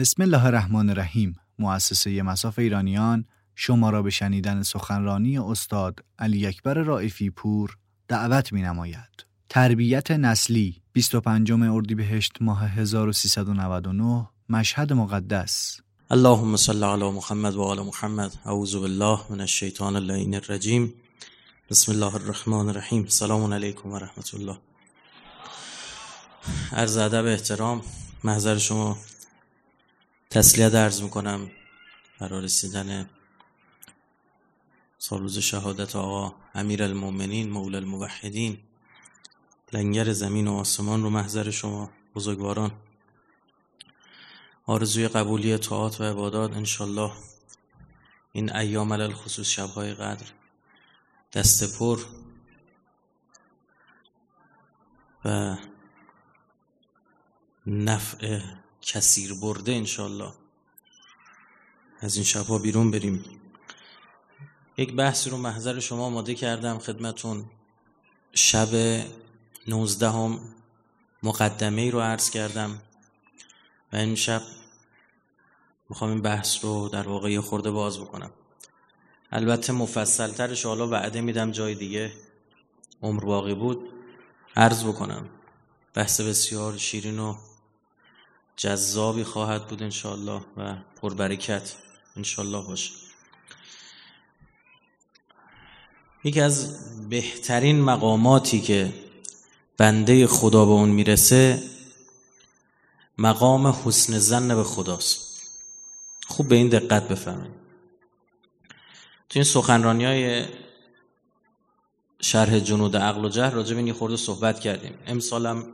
بسم الله الرحمن الرحیم. مؤسسه مساف ایرانیان شما را به شنیدن سخنرانی استاد علی اکبر رائفی پور دعوت می نماید. تربیت نسلی 25 اردیبهشت ماه 1399 مشهد مقدس. اللهم صل علی محمد و آل محمد. اعوذ بالله من الشیطان اللعین الرجیم. بسم الله الرحمن الرحیم. سلام علیکم و رحمت الله. عرض ادب احترام محضر شما تسلیت درز می‌کنم. برای رسیدن سال روز شهادت آقا امیر المومنین مول الموحدین. لنگر زمین و آسمان رو محضر شما بزرگواران. آرزوی قبولی طاعات و عبادات انشالله این ایام علل خصوص شبهای قدر دست پر و نفع کثیر برده انشالله از این شبها بیرون بریم. یک بحثی رو محضر شما آماده کردم خدمتون. شب نوزدهم مقدمه رو عرض کردم. و این شب می‌خوام این بحث رو در واقع یه خورده باز بکنم. البته مفصل ترش حالا وعده میدم جای دیگه. عمر باقی بود. عرض بکنم. بحث بسیار شیرین و جذابی خواهد بود انشالله و پربرکت انشالله باشه. یکی از بهترین مقاماتی که بنده خدا به اون می‌رسه مقام حسن زن به خداست. خوب به این دقت بفهمید تو این سخنرانی های شرح جنود عقل و جهر راجب این خورده صحبت کردیم. امسالم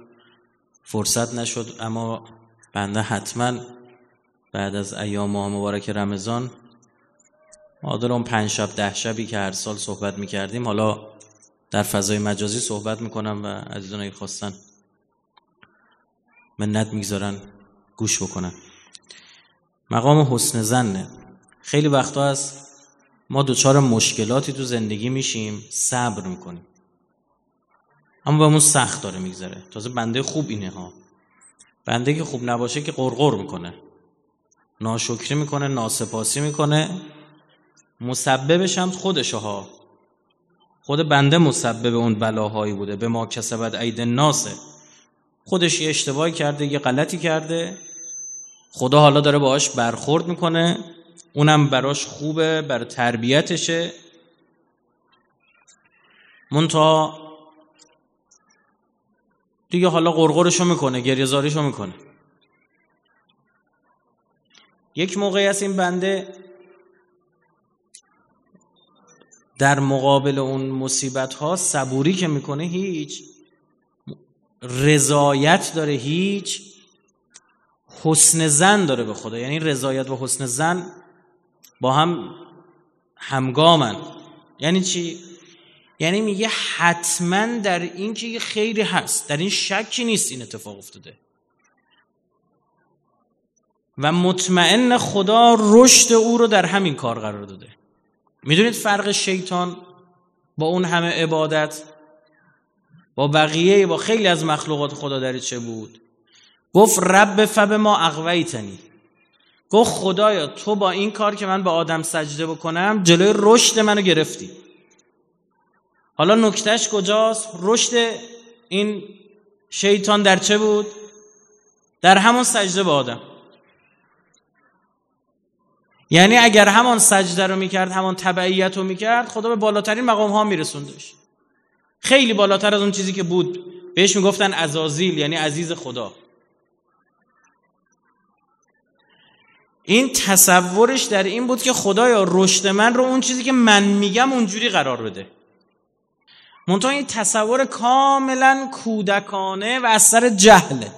فرصت نشد اما بنده حتما بعد از ایام ماه مبارک رمضان معادل اون پنج شب ده شبی که هر سال صحبت می‌کردیم حالا در فضای مجازی صحبت می‌کنم و عزیزان اگه خواستن منت می‌گذارن گوش بکنن. مقام حسن زنه خیلی وقتا هست ما دوچار مشکلاتی تو زندگی میشیم صبر می‌کنیم. اما به سخت داره میگذره. تازه بنده خوب اینه ها بنده که خوب نباشه که قرقر می‌کنه. ناشکری می‌کنه ناسپاسی می‌کنه. مسببش هم خودشه خود بنده مسبب اون بلاهایی بوده. به ما کسبت عید ناسه خودش یه اشتباهی کرده یه غلطی کرده. خدا حالا داره باهاش برخورد می‌کنه. اونم براش خوبه بر تربیتشه. منتها دیگه حالا قرقرشو می‌کنه گریزاریشو می‌کنه. یک موقعی از این بنده در مقابل اون مصیبت ها صبوری که می‌کنه هیچ رضایت داره هیچ حسن زن داره به خدا. یعنی رضایت و حسن زن با هم همگامن. یعنی چی؟ یعنی میگه حتما در این که یه خیری هست در این شکی نیست این اتفاق افتاده. و مطمئن خدا رشد او رو در همین کار قرار داده. می‌دونید فرق شیطان با اون همه عبادت با بقیه با خیلی از مخلوقات خدا در چه بود؟ گفت رب فب ما اقویتنی گفت خدایا تو با این کار که من به آدم سجده بکنم جلوی رشد منو گرفتی. حالا نکتهش کجاست؟ رشد این شیطان در چه بود؟ در همون سجده به آدم. یعنی اگر همان سجده رو می‌کرد همان تبعیت رو می‌کرد خدا به بالاترین مقام ها میرسوندش. خیلی بالاتر از اون چیزی که بود. بهش می‌گفتن ازازیل یعنی عزیز خدا. این تصورش در این بود که خدایا رشد من رو اون چیزی که من میگم اونجوری قرار بده. منتها این تصور کاملا کودکانه و از سر جهله.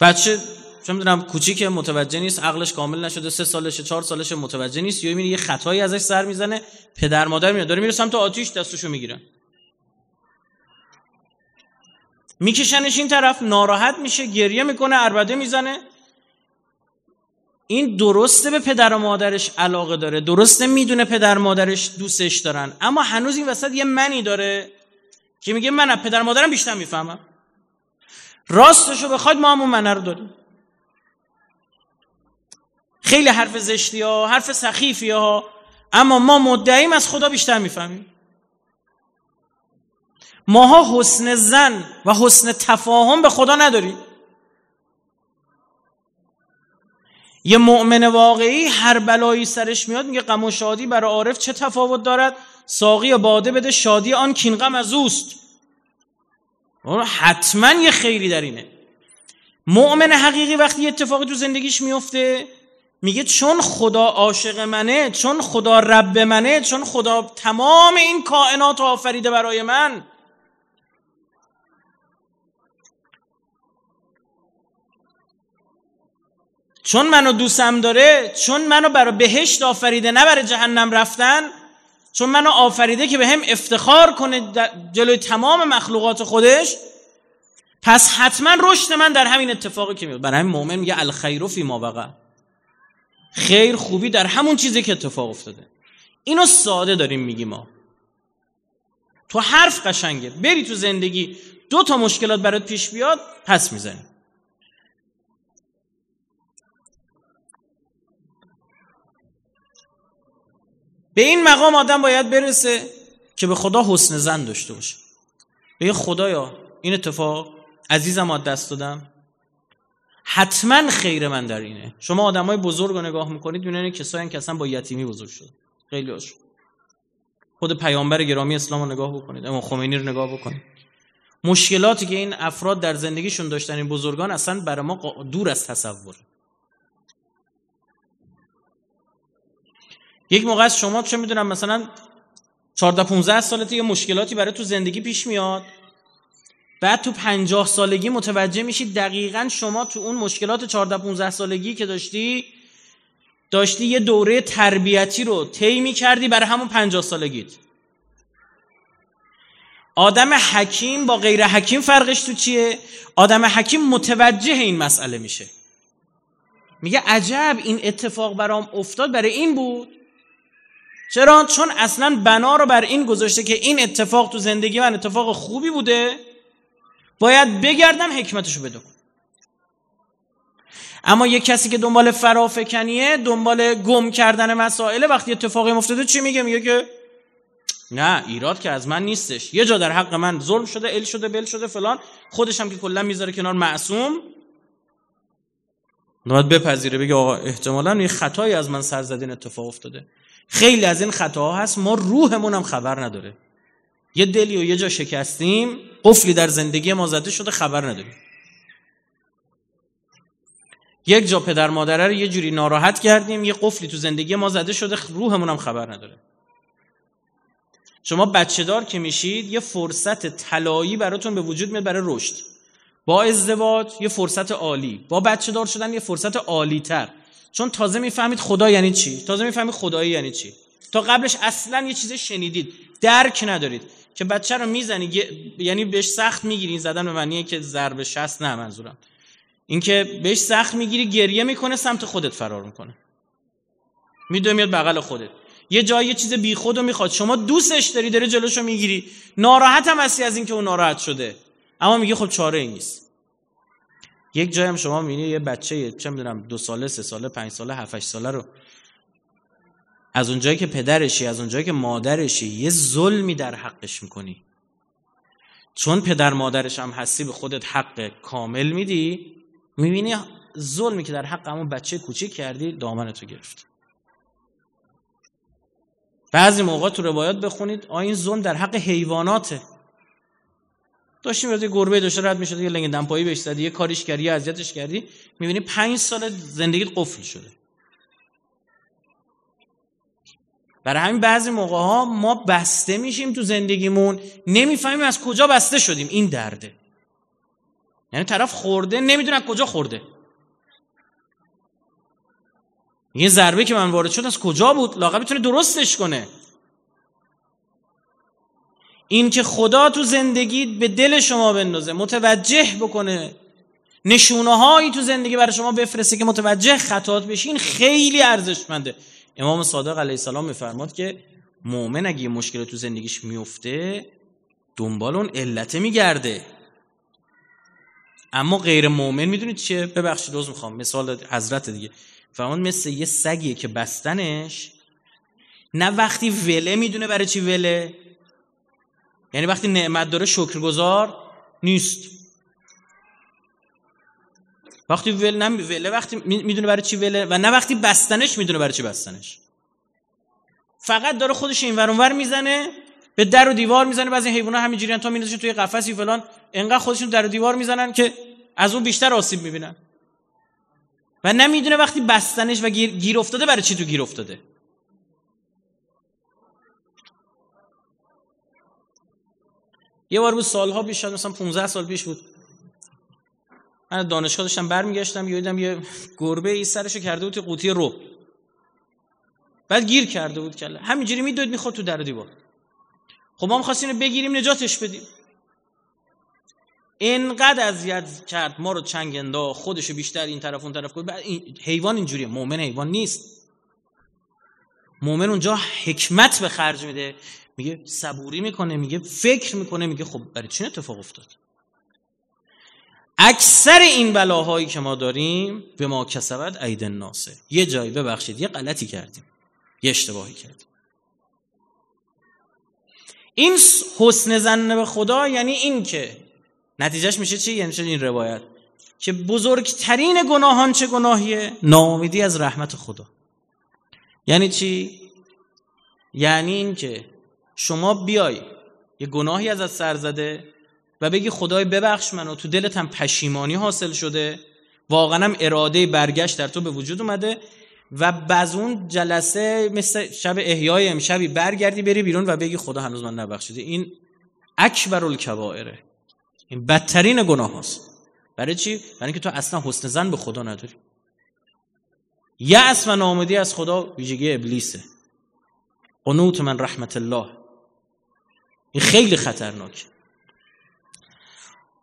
بچه چه می‌دونم کوچیک متوجه نیست عقلش کامل نشده سه سالشه چهار سالشه متوجه نیست یا یه خطایی ازش سر می‌زنه پدر مادر میاد داره میره سمت آتیش دستشو می‌گیرن میکشنش این طرف ناراحت میشه گریه می‌کنه اربده می‌زنه. این درسته به پدر و مادرش علاقه داره درسته می‌دونه پدر مادرش دوستش دارن اما هنوز این وسط یه منی داره که میگه من از پدر مادرم بیشتر می‌فهمم. راستشو بخواید ما همون منه رو داریم خیلی حرف زشتی ها حرف سخیفی ها اما ما مدعیم از خدا بیشتر می‌فهمیم. ماها حسن زن و حسن تفاهم به خدا نداریم. یه مؤمن واقعی هر بلایی سرش میاد میگه غم و شادی برای عارف چه تفاوت دارد؟ ساقی باده بده شادی آن کین غم از اوست. حتما یه خیری در اینه. مؤمن حقیقی وقتی اتفاقی تو زندگیش میفته میگه چون خدا عاشق منه چون خدا رب منه چون خدا تمام این کائنات آفریده برای من چون منو دوستم داره چون منو برای بهشت آفریده نه برای جهنم رفتن چون منو آفریده که به هم افتخار کنه جلوی تمام مخلوقات خودش پس حتما رشد من در همین اتفاقی که میاد برای همین مؤمن میگه الخیر فی ما وقع خیر خوبی در همون چیزی که اتفاق افتاده. اینو ساده داریم میگیم ما. تو حرف قشنگه. بری تو زندگی دو تا مشکلات برات پیش بیاد پس می‌زنی. به این مقام آدم باید برسه که به خدا حسن زن داشته باشه. به خدایا این اتفاق عزیزم دست دادم. حتما خیر من در اینه. شما آدمای بزرگ رو نگاه می‌کنید می‌بینید کسایی که اصلا با یتیمی بزرگ شد خیلی هاش خود پیامبر گرامی اسلام رو نگاه بکنید امام خمینی رو نگاه بکنید. مشکلاتی که این افراد در زندگیشون داشتن این بزرگان اصلا برای ما دور از تصور. یک موقع از شما چه می‌دونم مثلا 14 15 سالته یه مشکلاتی برای تو زندگی پیش میاد. بعد تو 50 سالگی متوجه میشی دقیقا شما تو اون مشکلات 14 15 سالگی که داشتی داشتی یه دوره تربیتی رو طی می‌کردی برای همون 50 سالگیت. آدم حکیم با غیر حکیم فرقش تو چیه؟ آدم حکیم متوجه این مسئله میشه. میگه عجب این اتفاق برام افتاد برای این بود. چرا؟ چون اصلا بنا رو بر این گذاشته که این اتفاق تو زندگی من اتفاق خوبی بوده باید بگردم حکمتشو بدو اما یک کسی که دنبال فرافکنیه دنبال گم کردن مسائل وقتی اتفاقی مفتاده چی میگه؟ میگه که نه ایراد که از من نیستش. یه جا در حق من ظلم شده ال شده بل شده فلان. خودش هم که کلا می‌ذاره کنار معصوم. باید بپذیره بگه آقا احتمالا یه خطایی از من سر زدین اتفاق افتاده. خیلی از این خطاها هست. ما روحمون هم خبر نداره. یه دلی و یه جا شکستیم قفلی در زندگی ما زده شده خبر نداریم. یک جا پدر مادره رو یه جوری ناراحت کردیم یه قفلی تو زندگی ما زده شده روحمون هم خبر نداره. شما بچه دار که میشید یه فرصت طلایی براتون به وجود میاد برای رشد. با ازدواج یه فرصت عالی. با بچه دار شدن یه فرصت عالی تر چون تازه می‌فهمید خدا یعنی چی؟ تازه می‌فهمید خدایی یعنی چی؟ تا قبلش اصلا یه چیز شنیدید درک ندارید که بچه رو می‌زنی یعنی بهش سخت می‌گیری. زدن به معنیه که ضرب شست نه منظورم. اینکه بهش سخت می‌گیری گریه می‌کنه سمت خودت فرار می‌کنه. میدوه میاد بغل خودت. یه جایی یه چیز بیخود رو می‌خواد. شما دوستش داری داره جلوشو می‌گیری. ناراحت هم هستی از اینکه اون ناراحت شده. اما میگه خب چاره ای نیست. یک جایی هم شما می‌بینی یه بچه چه می‌دونم دو ساله سه ساله پنج ساله هفت ساله رو از اونجایی که پدرشی از اونجایی که مادرشی یه ظلمی در حقش می‌کنی. چون پدر مادرش هم هستی به خودت حق کامل میدی می‌بینی ظلمی که در حق همون بچه کوچیک کردی دامنتو گرفت. بعضی موقع تو روایات بخونید آ این ظلم در حق حیواناته. داشتیم یه گربه داشته رد می‌شد یه لنگ دمپایی بهش زدی یه کاریش کردی یه اذیتش کردی. می‌بینی پنج سال زندگیت قفل شده برای همین بعضی موقع ها ما بسته میشیم تو زندگیمون نمی‌فهمیم از کجا بسته شدیم. این درده. یعنی طرف خورده نمی‌دونه کجا خورده. یه ضربه که من وارد شد از کجا بود؟ لاغه می‌تونه درستش کنه. این که خدا تو زندگی به دل شما بندازه متوجه بکنه. نشونه هایی تو زندگی برای شما بفرسته که متوجه خطات بشین خیلی ارزشمنده. امام صادق علیه السلام میفرماد که مؤمن اگه مشکل تو زندگیش میفته دنبال اون علته میگرده. اما غیر مؤمن می‌دونید چیه؟ ببخشید روز می‌خوام. مثال حضرت دیگه. اون مثل یه سگیه که بستنش نه وقتی وله می‌دونه برای چی وله یعنی وقتی نعمت داره شکرگزار نیست. وقتی ول نه وله وقتی می‌دونه برای چی وله و نه وقتی بستنش می‌دونه برای چی بستنش. فقط داره خودش این ور می‌زنه به در و دیوار می‌زنه. بعضی حیونا همینجوریان تا میندازن توی قفسی فلان. انقدر خودشون در و دیوار می‌زنن که از اون بیشتر آسیب می‌بینن. و نمی‌دونه وقتی بستنش و گیر, گیر افتاده برای چی تو گیر افتاده. یه بار بود سالها پیش مثلا 15 سال پیش بود. من دانشگاه داشتم برمیگشتم یه دیدم یه گربه ای سرشو کرده بود تو قوطی رو. بعد گیر کرده بود کله. همینجوری میدوید می‌خورد تو در دیوار. خب ما می‌خواستیم بگیریم نجاتش بدیم. انقدر اذیت کرد ما رو چنگ انداخت خودشو بیشتر این طرف اون طرف. بعد این حیوان اینجوریه مؤمن حیوان نیست. مؤمن اونجا حکمت به خرج میده. میگه صبوری می‌کنه میگه فکر می‌کنه میگه خب برای چی اتفاق افتاد اکثر این بلاهایی که ما داریم به ما کسبت عید ناسه یه جایی ببخشید یه غلطی کردیم یه اشتباهی کردیم این حسن زن به خدا یعنی این که نتیجهش میشه چی؟ یعنی این روایت که بزرگترین گناهان چه گناهیه؟ ناامیدی از رحمت خدا یعنی چی؟ یعنی این که شما بیای یه گناهی از سر زده و بگی خدای ببخش منو تو دلت هم پشیمانی حاصل شده. واقعا هم اراده برگشت در تو به وجود اومده و بعض اون جلسه مثل شب احیای امشبی برگردی بری بیرون و بگی خدا هنوز من نبخشیده. این اکبر الکبائره این بدترین گناه هست. برای چی؟ برای اینکه تو اصلا حسن زن به خدا نداری. یأس و نامدی از خدا ویژگی ابلیسه. قنوت من رحمت الله. این خیلی خطرناک.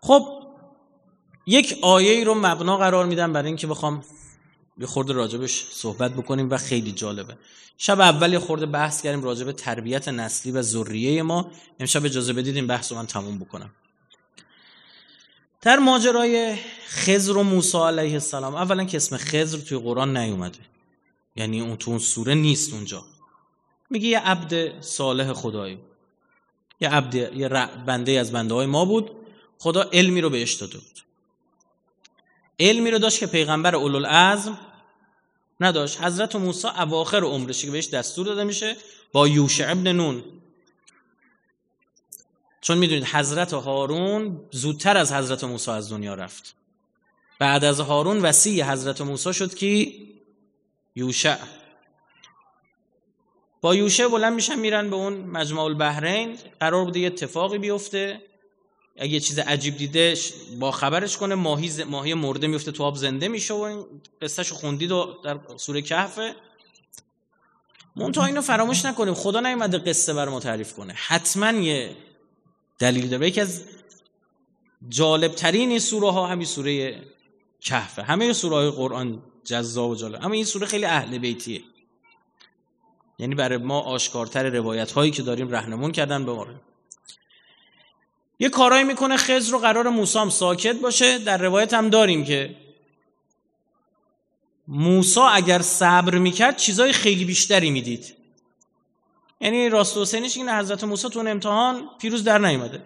خب یک آیه رو مبنا قرار میدم برای اینکه بخوام یه خورده راجبش صحبت بکنیم و خیلی جالبه. شب اول یه خورده بحث کردیم راجب تربیت نسلی و ذریه ما. امشب اجازه بدید این بحث رو من تموم بکنم. در ماجرای خضر و موسی علیه السلام اولا که اسم خضر توی قرآن نیومده. یعنی اون تو اون سوره نیست اونجا. میگه یه عبد صالح خدایی. یه عبد یه بنده از بنده های ما بود. خدا علمی رو بهش داده بود. علمی رو داشت که پیغمبر اولوالعزم نداشت. حضرت موسی اواخر عمرش که بهش دستور داده میشه با یوشع ابن نون. چون می‌دونید حضرت هارون زودتر از حضرت موسی از دنیا رفت. بعد از هارون وسیع حضرت موسی شد که یوشع. با یوشع بلند میشن میرن به اون مجمع البحرین. قرار بوده یه اتفاقی بیفته. اگه چیز عجیب دیده با خبرش کنه ماهی, ماهی مرده میفته تو آب زنده میشه و این قصهشو خوندید و در سوره کهفه. منتها اینو فراموش نکنیم. خدا نیومده قصه بر ما تعریف کنه. حتما یه دلیل داره. یکی از جالب ترین این سوره ها همین سوره کهفه. همه سوره های قرآن جذاب و جالب. اما این سوره خیلی اهل بیتیه. یعنی برای ما آشکارتر روایت هایی که داریم رهنمون کردن به ما یه کارایی می‌کنه خضر رو قرار موسام ساکت باشه. در روایت هم داریم که موسا اگر صبر می‌کرد چیزای خیلی بیشتری می‌دید. یعنی راست و حسینش اینه حضرت موسی تو امتحان پیروز در نیومده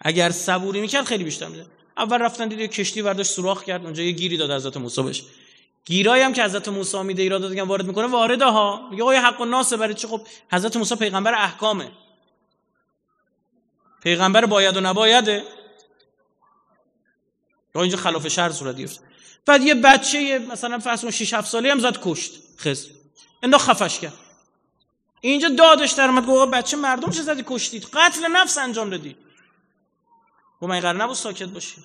اگر صبوری می‌کرد خیلی بیشتر میده اول رفتن دید یه کشتی برداشت سوراخ کرد اونجا یه گیری داد حضرت موسی بهش. گیرایی هم که حضرت موسی میده ایراد دیگه وارد می‌کنه وارده ها. میگه آقا حق و برای چی؟ خب حضرت موسی پیغمبر احکامه. پیغمبر باید و نبایده یا اینجا خلاف شر صورت گرفت. بعد یه بچه مثلا فرض کن 6 7 ساله هم زد کشت خز. اندا خفش کرد. اینجا دادش در اومد گفت بچه مردم چه زدی؟ کشتید. قتل نفس انجام دادی. و من قرار نبود ساکت باشی.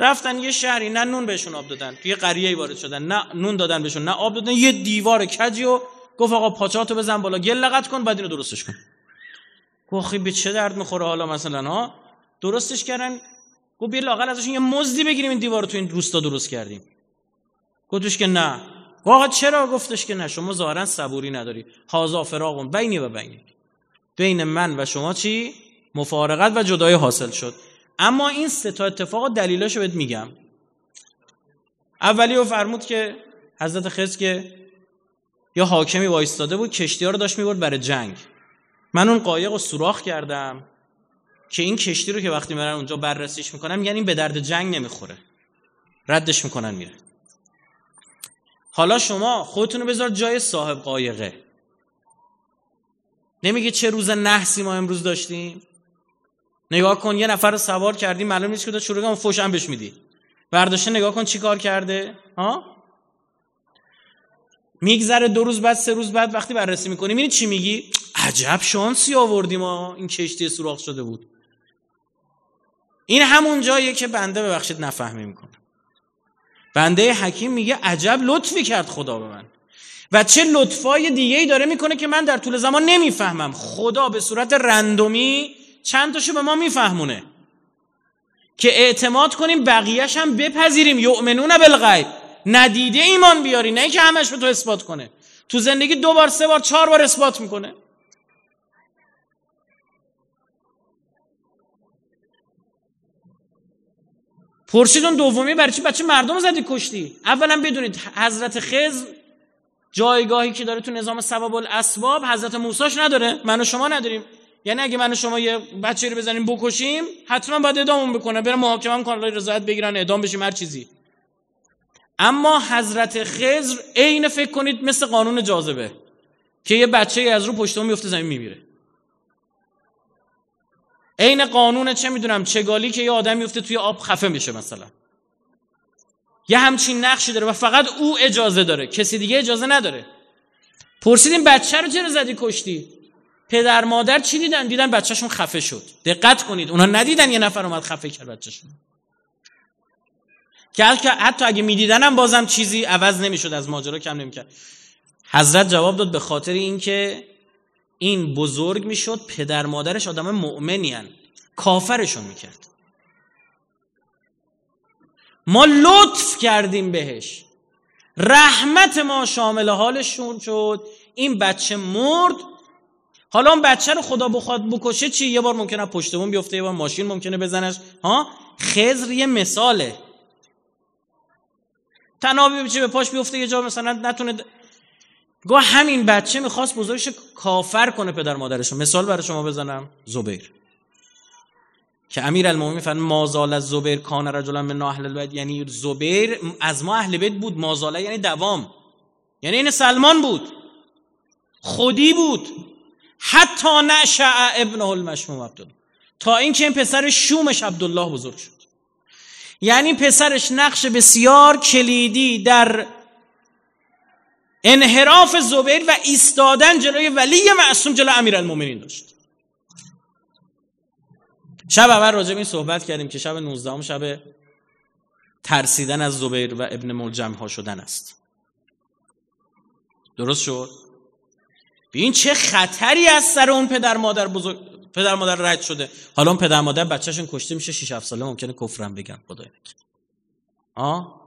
رفتن یه شهری نه نون بهشون آب دادن. توی قریه وارد شدن. نه نون دادن بهشون نه آب دادن. یه دیوار کجی و گفت آقا پاچاتو بزن بالا. گل لغت کن بعد اینو درستش کن. گفت به چه درد می‌خوره حالا مثلا ها؟ درستش کردن. گفت بیا لاقل ازشون یه مزدی بگیریم این دیوار تو این روستا درست کردیم. گفتش که نه. آقا چرا؟ گفتش که نه. شما ظاهرا صبوری نداری. هازا فراغون بینی و بینی. بین من و شما چی؟ مفارقت و جدای حاصل شد. اما این سه تا اتفاق دلیلاشو بهت میگم. اولی رو فرمود که حضرت خز که یا حاکمی وایستاده بود کشتی ها رو داشت می‌برد برای جنگ. من اون قایق رو سوراخ کردم که این کشتی رو که وقتی میرن اونجا بررسیش می‌کنم یعنی به درد جنگ نمی‌خوره. ردش می‌کنن میره. حالا شما خودتون رو بذار جای صاحب قایقه. نمیگه چه روز نحسی ما امروز داشتیم؟ نگاه کن یه نفر رو سوار کردی معلوم نیست که شروع فوش هم بهش میدی. برداشته نگاه کن چی کار کرده؟ ها؟ میگذره دو روز بعد سه روز بعد وقتی بررسی می‌کنی می‌بینی چی میگی؟ عجب شانسی آوردیم ما. این کشتی سوراخ شده بود. این همون جاییه که بنده ببخشید نفهمی می‌کنه بنده حکیم میگه عجب لطفی کرد خدا به من. و چه لطفای دیگه ای داره می‌کنه که من در طول زمان نمی‌فهمم. خدا به صورت رندومی چند تاشو به ما میفهمونه. که اعتماد کنیم بقیهش هم بپذیریم. یؤمنون بالغیب. ندیده ایمان بیاری نه که همش به تو اثبات کنه. تو زندگی دو بار سه بار چهار بار اثبات می‌کنه. پرسید دومی برای چی؟ بچه مردم زدی کشتی؟ اولا بدونید حضرت خضر جایگاهی که داره تو نظام سبب الاسباب حضرت موساش نداره. من و شما نداریم. یعنی اگه من شما یه بچه رو بزنیم بکشیم حتما باید اعداممون بکنه. برم محاکمه هم کنن رضایت بگیرن اعدام بشیم هر چیزی. اما حضرت خضر عین فکر کنید مثل قانون جاذبه که یه بچه از رو پشت میفته زمین میمیره. عین قانون چه می‌دونم چگالی که یه آدم میفته توی آب خفه میشه مثلا. یه همچین نقشی داره و فقط او اجازه داره. کسی دیگه اجازه نداره. پرسیدیم بچه رو چرا زدی کشتی؟ پدر مادر چی دیدن؟ دیدن بچهشون خفه شد. دقت کنید. اونا ندیدن یه نفر اومد خفه کرد بچهشون. که حتی اگه می‌دیدن هم بازم چیزی عوض نمی‌شد از ماجرا کم نمی‌کرد. حضرت جواب داد به خاطر اینکه این بزرگ می‌شد پدر مادرش آدم مؤمنی هن. کافرشون می‌کرد. ما لطف کردیم بهش. رحمت ما شامل حالشون شد. این بچه مرد حالا اون بچه رو خدا بخواد بکشه چی؟ یه بار ممکنه پشت بون بیفته یه بار ماشین ممکنه بزنش. ها؟ خزر یه مثاله. تنابی بچه به پاش بیفته یه جا مثلا نتونه گاه همین بچه می‌خواست بزرگش کافر کنه پدر مادرش مثال برای شما بزنم. زبیر. که امیر فرمود مازال از زبیر کان رجلا من اهل البیت. یعنی زبیر از ما اهل بیت بود. مازاله یعنی دوام. یعنی این سلمان بود. خودی بود. حتی نشع ابنه المشموم عبدالله. تا اینکه این پسر شومش عبدالله بزرگ شد. یعنی پسرش نقش بسیار کلیدی در انحراف زبیر و ایستادن جلوی ولی معصوم جلو المومنین داشت. شب اول راجع این صحبت کردیم که شب 19 شب ترسیدن از زبیر و ابن ملجم ها شدن است. درست شد؟ ببین چه خطری از سر اون پدر مادر بزرگ پدر مادر رد شده. حالا اون پدر مادر بچهشون کشته میشه 6 7 ساله ممکنه کفرم بگن خدای آه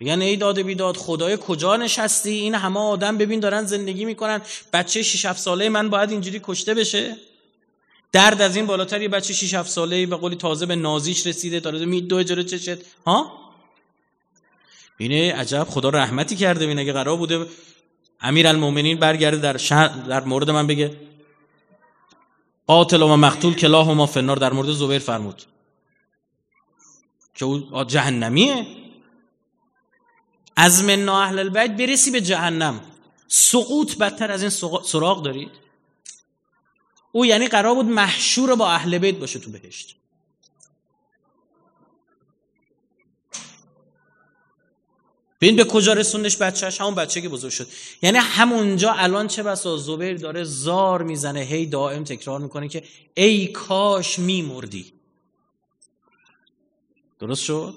میگن ای داد بیداد خدای کجا نشستی؟ این همه آدم ببین دارن زندگی می‌کنن. بچه 6 7 ساله من باید اینجوری کشته بشه؟ درد از این بالاتر یه بچه 6 7 ساله به قولی تازه به نازیش رسیده تازه دو اجاره چشت ها؟ اینه عجب خدا رحمتی کرده بین اگه قرار بوده امیر المومنین برگرده در, شهر در مورد من بگه قاتل و مقتول کلاه و ما فنار در مورد زبیر فرمود. که او جهنمیه. از من اهل البیت برسی به جهنم. سقوط بدتر از این سراغ دارید؟ او یعنی قرار بود محشور با اهل بیت باشه تو بهشت. ببین به کجا رسوندش بچهش همون بچه که بزرگ شد. یعنی همونجا الان چه بسا زبیر داره زار می‌زنه هی دائم تکرار می‌کنه که ای کاش میمردی. درست شد؟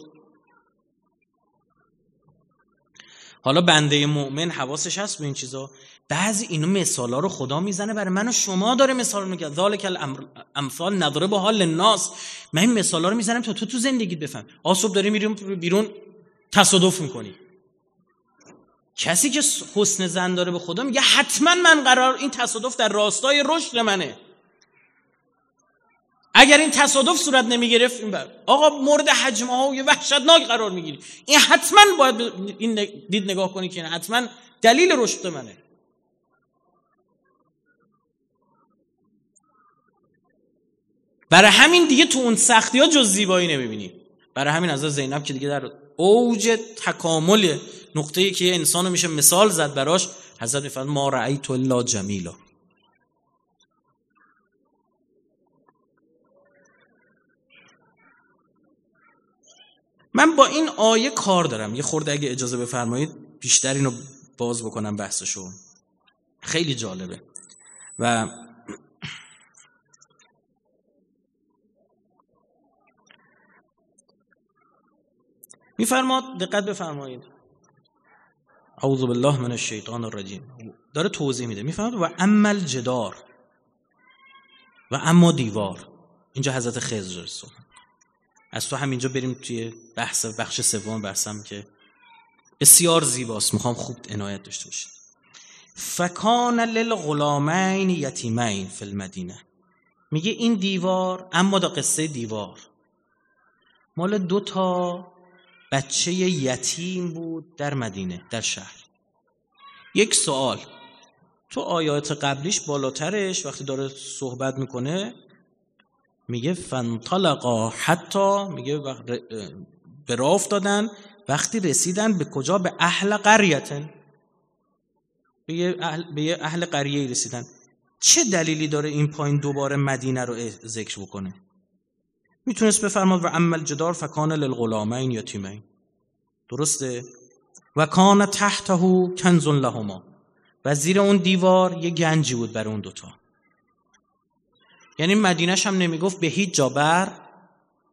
حالا بنده مؤمن حواسش هست به این چیزا؟ بعضی اینو مثالا رو خدا می‌زنه برای من و شما داره مثال میگه ذالک الامثال نداره با حال الناس من این مثالا رو می‌زنم تا تو تو زندگیت بفهم آصبح داری میریم بیرون تصادف می‌کنی. کسی که حسن زن داره به خدا میگه حتما من قرار این تصادف در راستای رشد منه. اگر این تصادف صورت نمی گرفت این بر آقا مورد حجمه های وحشتناک قرار می‌گیری. این حتما باید این دید نگاه کنی که حتما دلیل رشد منه. برای همین دیگه تو اون سختی ها جز زیبایی نمی‌بینی. برای همین از زینب که دیگه در اوج تکامل نقطه ای که انسان میشه مثال زد براش حضرت میفرد ما رعیت الا جمیلا. من با این آیه کار دارم. یه خورده اگه اجازه بفرمایید بیشتر اینو باز بکنم بحثشو. خیلی جالبه. و میفرماد دقت بفرمایید. اعوذ بالله من الشیطان الرجیم. داره توضیح میده. میفرماد و عمل جدار و اما دیوار. اینجا حضرت خضر صحبت از تو همینجا بریم توی بحث بخش سوم بحثم که بسیار زیباست. می‌خوام خوب عنایت داشته باشید. فکان للغلامین یتیمین فی المدینه. میگه این دیوار اما دا قصه دیوار. مال دو تا بچه یتیم بود در مدینه در شهر. یک سوال. تو آیات قبلیش بالاترش وقتی داره صحبت می‌کنه میگه فنطلقا حتی میگه به راه دادن وقتی رسیدن به کجا؟ به اهل قریتن. به اهل, به اهل قریه رسیدن. چه دلیلی داره این پایین دوباره مدینه رو ذکر بکنه؟ می‌تونست بفرماد و عمل جدار فکان للغلامین یتیمین. درسته؟ و کان تحته کنز لهما. و زیر اون دیوار یه گنجی بود برای اون دوتا. یعنی مدینش هم نمی‌گفت به هیچ جا بر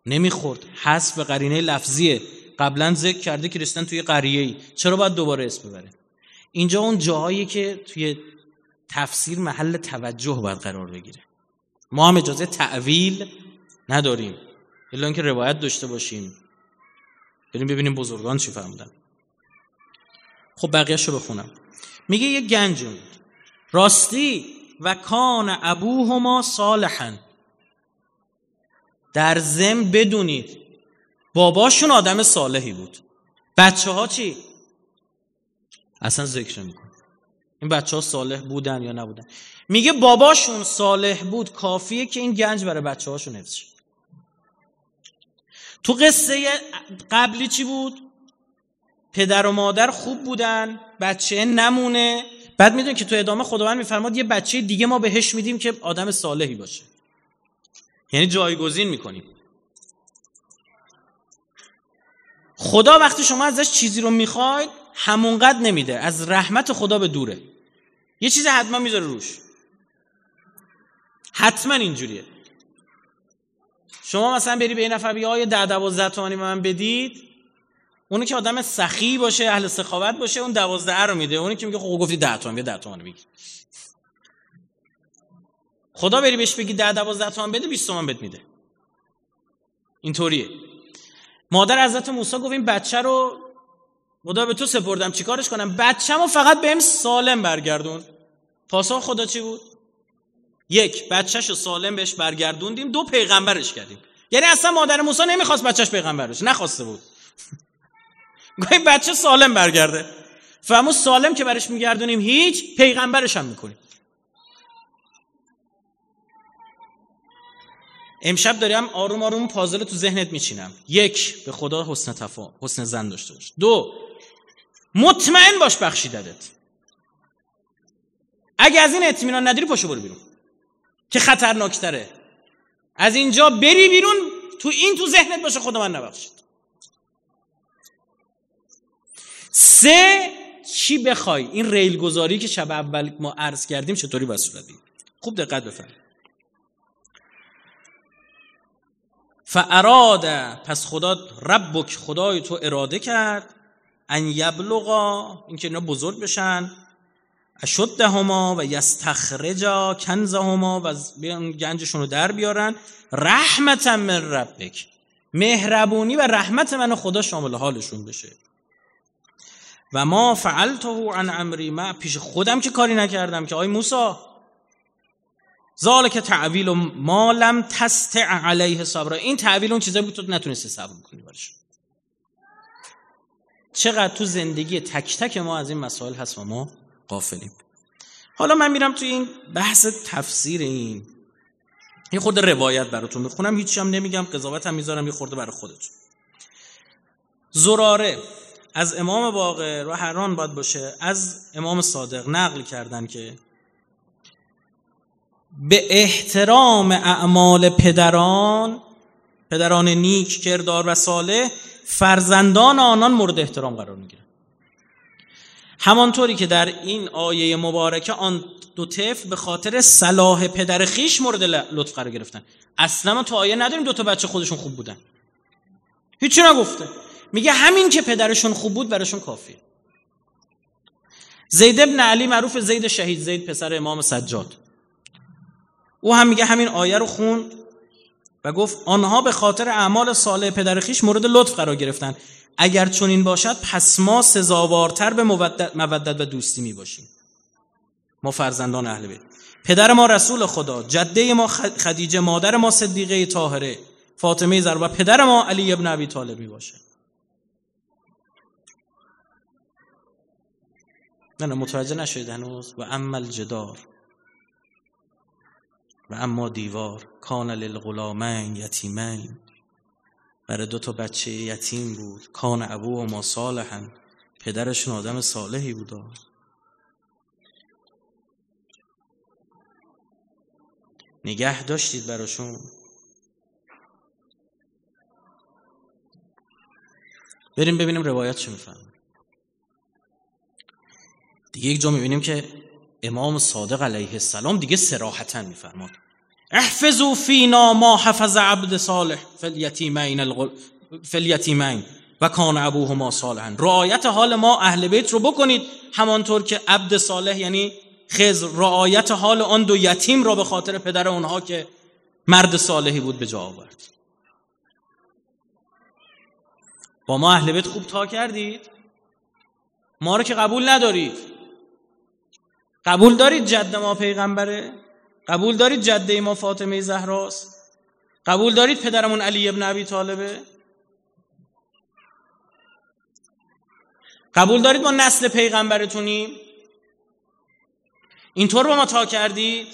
نمی‌خورد. حذف به قرینه لفظیه. قبلا ذکر کرده که توی قریه ای چرا باید دوباره اسم ببره؟ اینجا اون جاهایی که توی تفسیر محل توجه باید قرار بگیره. ما هم اجازه تعویل نداریم. الا اینکه روایت داشته باشیم بریم ببینیم بزرگان چی فهمیدن خب بقیهشو بخونم. میگه یه گنج راستی و کان ابوهما صالحا. در زم بدونید باباشون آدم صالحی بود. بچه ها چی؟ اصلا ذکر میکن این بچه ها صالح بودن یا نبودن؟ میگه باباشون صالح بود کافیه که این گنج برای بچه هاشون حفظ تو قصه قبلی چی بود؟ پدر و مادر خوب بودن بچه نمونه. بعد می‌دونی که تو ادامه خداوند میفرماد یه بچه دیگه ما بهش میدیم که آدم صالحی باشه. یعنی جایگزین می‌کنیم. خدا وقتی شما ازش چیزی رو می‌خواید همونقدر نمیده. از رحمت خدا به دوره. یه چیز حتما می‌ذاره روش. حتما اینجوریه. شما مثلا بری به یه نفر بگی آیا ده دوازده تومانی من بدید؟ اونی که آدم سخی باشه اهل سخاوت باشه اون دوازده رو میده. اونی که میگه خب گفتی ده تومن ده تومن بگیر. خدا بری بهش بگی ده دوازده تومن بده 20 تومن بهت میده. اینطوریه. مادر حضرت موسی گفت این بچه رو خدا به تو سپردم. چیکارش کنم؟ بچه‌مو فقط بهم سالم برگردون. پاسخ خدا چی بود؟ یک بچهش سالم بهش برگردوندیم. دو پیغمبرش کردیم. یعنی اصلا مادر موسی نمی‌خواست بچهش پیغمبر بشه نخواسته بود. گاهی بچه سالم برگرده. فهمو سالم که برش میگردونیم هیچ پیغمبرش هم می‌کنیم. امشب داریم آروم آروم پازل تو ذهنت میچینم. یک به خدا حسن تفا حسن زن داشته باش. دو مطمئن باش بخشیدت اگه از این اطمینان نداری پاشو برو بیرون. که خطرناکتره. از اینجا بری بیرون تو این تو ذهنت باشه خدا من نبخشید. سه چی بخوای؟ این ریل گذاری که شب اول ما عرض کردیم چطوری باید صورت خوب دقت بفرمایید فاراده پس خدا ربک خدای تو اراده کرد ان یبلغا اینکه اینا بزرگ بشن اشدهما و یستخرجا کنزهما و گنجشون رو در بیارن. رحمتا من ربک. مهربونی و رحمت من خدا شامل حالشون بشه. و ما فعلته عن امری ما پیش خودم که کاری نکردم که آی موسا ذالک تعویل ما لم تستع علیه صبر. این تعویل اون چیزایی بود تو نتونستی صبر کنی برش چقدر تو زندگی تک تک ما از این مسائل هست و ما قافلیم حالا من میرم تو این بحث تفسیر این. یه خود روایت براتون می‌خونم هیچی هم نمیگم قضاوت هم می‌ذارم یه خورده برای خودتون. زراره از امام باقر و هران باید باشه. از امام صادق نقل کردن که به احترام اعمال پدران پدران نیک کردار و صالح فرزندان آنان مورد احترام قرار می‌گیرن. همانطوری که در این آیه مبارکه آن دو طفل به خاطر صلاح پدر خیش مورد لطف قرار گرفتن. اصلا تو آیه نداریم دو تا بچه خودشون خوب بودن. هیچی نگفته. میگه همین که پدرشون خوب بود براشون کافیه. زید ابن علی معروف زید شهید زید پسر امام سجاد. او هم میگه همین آیه رو خوند و گفت آنها به خاطر اعمال صالح پدر خیش مورد لطف قرار گرفتن. اگر چنین باشد پس ما سزاوارتر به مودت و دوستی می باشیم. ما فرزندان اهل بیت. پدر ما رسول خدا جده ما خدیجه مادر ما صدیقه طاهره فاطمه زهرا و پدر ما علی ابن ابی طالب می باشه. نه نه متوجه هنوز؟ و اما الجدار. و اما دیوار. کان للغلامین یتیمین. برای دو تا بچه یتیم بود. کان ابو و ما صالحا پدرشون آدم صالحی بود. نگه داشتید براشون. بریم ببینیم روایت چه میفرماد دیگه یک جا می‌بینیم که امام صادق علیه السلام دیگه صراحتا میفرماد. احفظوا فینا ما حفظ العبد الصالح في الیتیمین الغل... في الیتیمین و کان ابوهما صالحا. رعایت حال ما اهل بیت رو بکنید. همانطور که عبد صالح یعنی خضر رعایت حال آن دو یتیم را به خاطر پدر اونها که مرد صالحی بود به جا آورد. با ما اهل بیت خوب تا کردید؟ ما رو که قبول ندارید. قبول دارید جد ما پیغمبره؟ قبول دارید جده ما فاطمه زهراست؟ قبول دارید پدرمون علی ابن ابی طالبه؟ قبول دارید ما نسل پیغمبرتونیم اینطور با ما تا کردید؟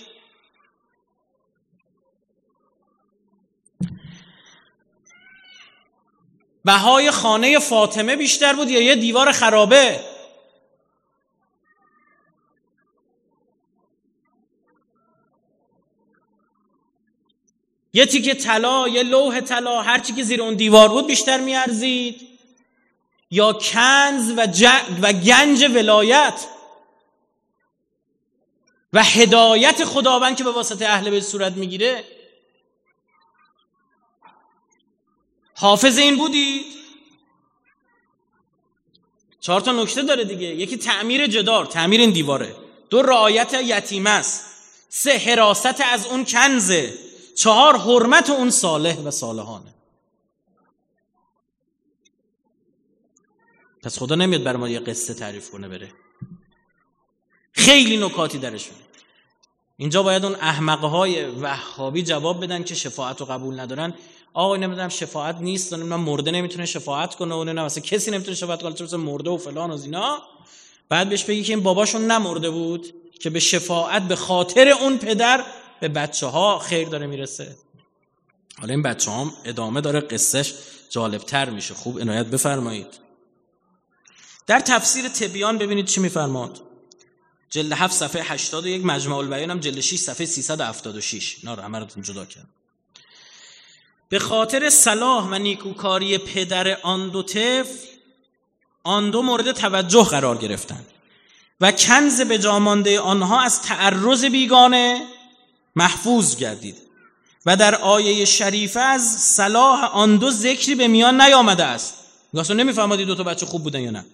بهای خانه فاطمه بیشتر بود یا یه دیوار خرابه؟ یه تیکه طلا یه لوح طلا هر چی که زیر اون دیوار بود بیشتر میارزید. یا کنز و, و گنج ولایت و هدایت خداوند که به واسطه اهل بیت صورت می‌گیره. حافظ این بودید چهار تا نکته داره دیگه. یکی تعمیر جدار تعمیر این دیواره. دو رعایت یتیم است. سه حراست از اون کنزه. چهار حرمت اون صالح و صالحانه. پس خدا نمیاد بر ما یه قصه تعریف کنه بره. خیلی نکاتی درشون اینجا باید اون احمقه های وهابی جواب بدن که شفاعت رو قبول ندارن. آقای نمی‌دونم شفاعت نیست من مرده نمی‌تونه شفاعت کنه و نه مثلا کسی نمی‌تونه شفاعت کنه چون مرده و فلان و اینا. بعد بهش بگی که این باباشون نمرده بود که به شفاعت به خاطر اون پدر به بچه ها خیر داره می‌رسه. حالا این بچه هم ادامه داره قصهش جالبتر میشه. خوب عنایت بفرمایید. در تفسیر تبیان ببینید چی میفرماد. جلد 7 صفحه 81 مجموع البیان هم جلد 6 صفحه 376 اینا رو همه جدا کرد. به خاطر صلاح و نیکوکاری پدر آن دو طفل آن دو مورد توجه قرار گرفتند و کنز به جامانده آنها از تعرض بیگانه محفوظ گردید. و در آیه شریفه از صلاح آن دو ذکری به میان نیامده است. اصلا نمیفهمادی دو تا بچه خوب بودن یا نه.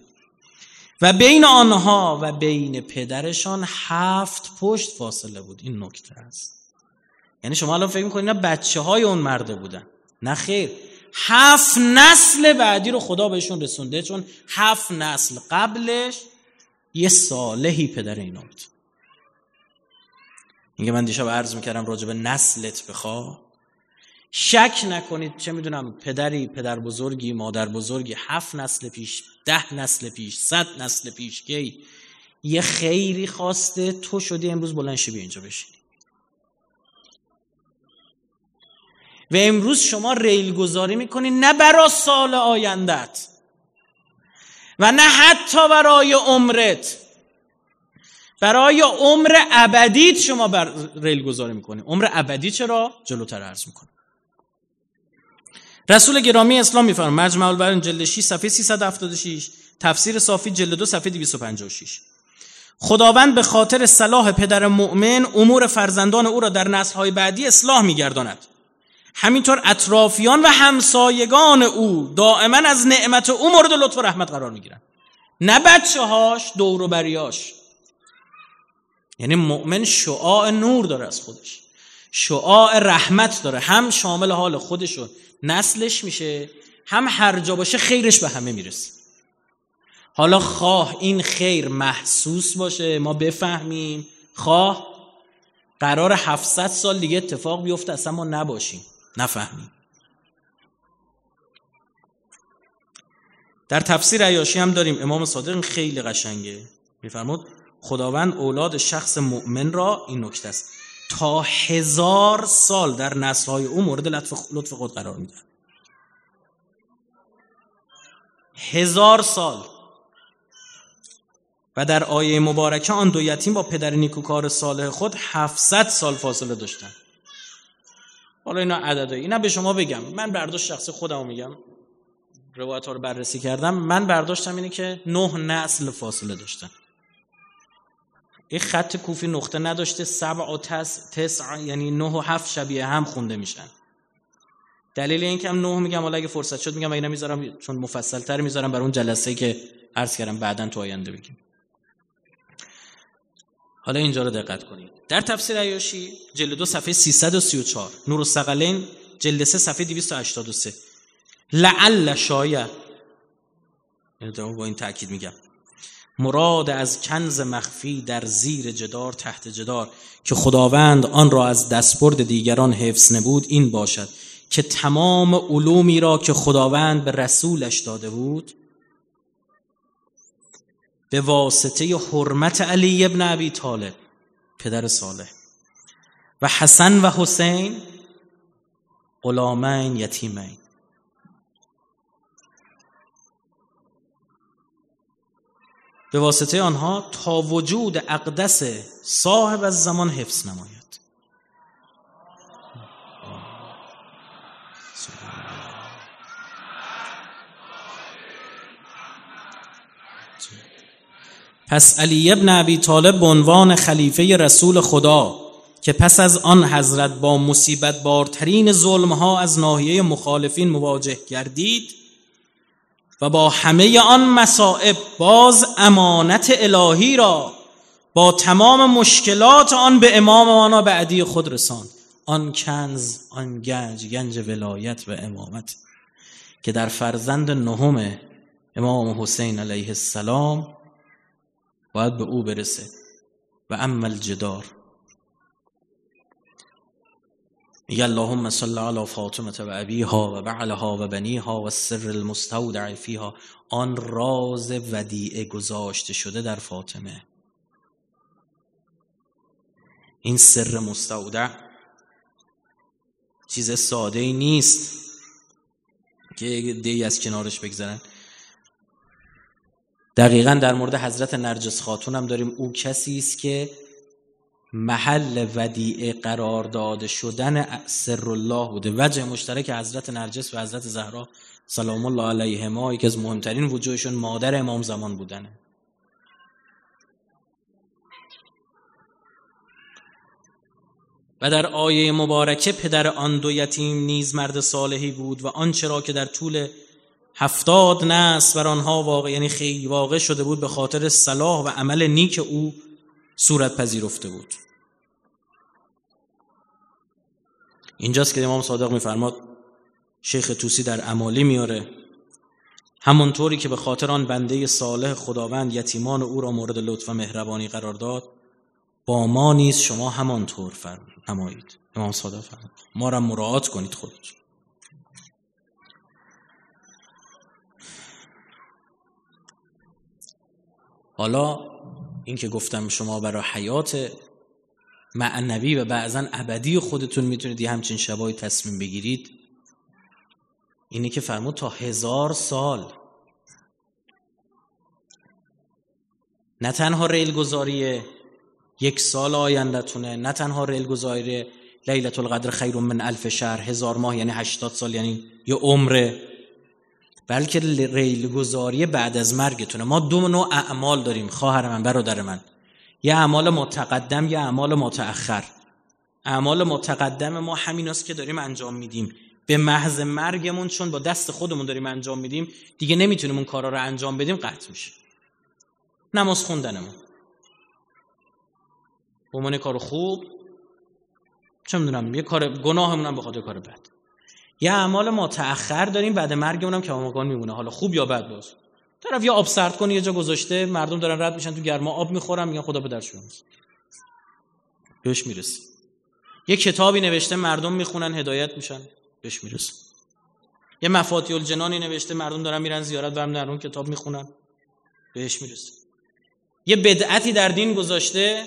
و بین آنها و بین پدرشان هفت پشت فاصله بود. این نکته است. یعنی شما الان فکر می‌کنید نه بچه های اون مرده بودن نه خیر. هفت نسل بعدی رو خدا بهشون رسونده چون هفت نسل قبلش یه صالحی پدر اینا بود. اینکه من دیشب عرض می‌کردم راجع به نسلت بخوا. شک نکنید چه می‌دونم پدری پدر بزرگی مادر بزرگی هفت نسل پیش ده نسل پیش صد نسل پیش کی؟ یه خیری خواسته تو شدی امروز بلند شی اینجا بشینی. و امروز شما ریل گذاری می‌کنی نه برای سال آیندت و نه حتی برای عمرت. برای عمر ابدیت شما بر ریل گذاری می‌کنی عمر ابدی چرا؟ جلوتر عرض می‌کنی رسول گرامی اسلام میفرم مجمع البرن جلد 6 صفحه 376 تفسیر صافی جلد 2 صفحه 256 خداوند به خاطر صلاح پدر مؤمن امور فرزندان او را در نسل‌های بعدی اصلاح میگرداند. همینطور اطرافیان و همسایگان او دائما از نعمت او مورد لطف و رحمت قرار می‌گیرن نه بچه هاش دور و بریاش یعنی مؤمن شعاع نور داره از خودش. شعاع رحمت داره. هم شامل حال خودش و نسلش میشه هم هر جا باشه خیرش به همه می‌رسه. حالا خواه این خیر محسوس باشه ما بفهمیم. خواه قرار 700 سال دیگه اتفاق بیفته اصلا ما نباشیم. نفهمیم. در تفسیر عیاشی هم داریم امام صادق خیلی قشنگه. میفرمود خداوند اولاد شخص مؤمن را این نکته است. تا هزار سال در نسلهای او مورد لطف, خود قرار میدن هزار سال. و در آیه مبارکه آن دو یتیم با پدر نیکوکار صالح خود 700 سال فاصله داشتن حالا اینا عدده. اینا به شما بگم. من برداشت شخصی خودمو میگم. روایت ها رو بررسی کردم. من برداشتم اینه که نه نسل فاصله داشتن. این خط کوفی نقطه نداشته سبع و تس تسع یعنی نه و هفت شبیه هم خونده میشن. دلیل این که هم نه میگم حالا اگه فرصت شد میگم اینا می‌ذارم چون مفصل تر می‌ذارم برای اون جلسه که عرض کردم بعدا تو آینده بگیم. حالا اینجا رو دقت کنید. در تفسیر عیاشی جلد دو صفحه 334 نور الثقلین جلد 3 صفحه 283 لعل شاید با این تاکید میگم. مراد از کنز مخفی در زیر جدار تحت جدار که خداوند آن را از دستبرد دیگران حفظ نبود این باشد که تمام علومی را که خداوند به رسولش داده بود به واسطه حرمت علی ابن ابی طالب پدر صالح و حسن و حسین غلامین یتیمین. به واسطه آنها تا وجود اقدس صاحب از زمان حفظ نماید. پس علی ابن ابی طالب به عنوان خلیفه رسول خدا که پس از آن حضرت با مصیبت بارترین ظلمها از ناحیه مخالفین مواجه گردید و با همه آن مصائب باز امانت الهی را با تمام مشکلات آن به امام آنا بعدی خود رساند. آن کنز آن گنج گنج ولایت و امامت که در فرزند نهم امام حسین علیه السلام باید به او برسه. و اما الجدار. میگه اللهم صل علی فاطمه و ابیها و بعلها و بنیها و سر المستودع فیها. آن راز ودیعه گذاشته شده در فاطمه. این سر مستودع چیز ساده ای نیست که دی از کنارش بگذارن. دقیقا در مورد حضرت نرجس خاتون هم داریم. او کسی است که محل ودیعه قرار داده شدن سر الله بوده. وجه مشترک حضرت نرجس و حضرت زهرا سلام الله علیهما یکی از مهمترین وجوهشون مادر امام زمان بودنه. و در آیه مبارکه پدر آن دو یتیم نیز مرد صالحی بود و آنچه را که در طول هفتاد نسل بر آنها واقع یعنی خیلی واقع شده بود به خاطر صلاح و عمل نیک او صورت پذیرفته بود. اینجاست که امام صادق میفرماد شیخ توسی در عمالی میاره همونطوری که به خاطر آن بنده صالح خداوند یتیمان او را مورد لطف و مهربانی قرار داد با ما نیز شما همانطور فرمایید. امام صادق فرمایید ما را مراعات کنید خودتون. حالا این که گفتم شما برای حیات معنوی و بعضا ابدی خودتون می‌تونید یه همچین شبایی تصمیم بگیرید اینه که فرمود تا هزار سال. نه تنها ریل گذاری یک سال آیندهتونه نه تنها ریل گذاری لیلت القدر خیر من الف شهر هزار ماه یعنی هشتاد سال یعنی یه عمره بلکه ریل گذاری بعد از مرگتونه. ما دو نوع اعمال داریم خواهر من برادر من. یه اعمال متقدم یه اعمال متأخر. اعمال متقدم ما همین است که داریم انجام میدیم. به محض مرگمون چون با دست خودمون داریم انجام میدیم دیگه نمی‌تونیم اون کارا رو انجام بدیم قطع میشه. نماز خوندنمون. به کار خوب چه می‌دونم یه کار گناهمون هم بخاطر کار بد. یه اعمال ما تأخر داریم بعد مرگمون هم که آماگان میمونه. حالا خوب یا بد باز؟ طرف یا آب سرد کنه یه جا گذاشته مردم دارن رد میشن تو گرما آب می‌خورن میگن خدا به درش بهش می‌رسه یه کتابی نوشته مردم می‌خونن هدایت میشن. بهش می‌رسه یه مفاتی الجنانی نوشته مردم دارن میرن زیارت برم در اون کتاب می‌خونن. بهش می‌رسه یه بدعتی در دین گذاشته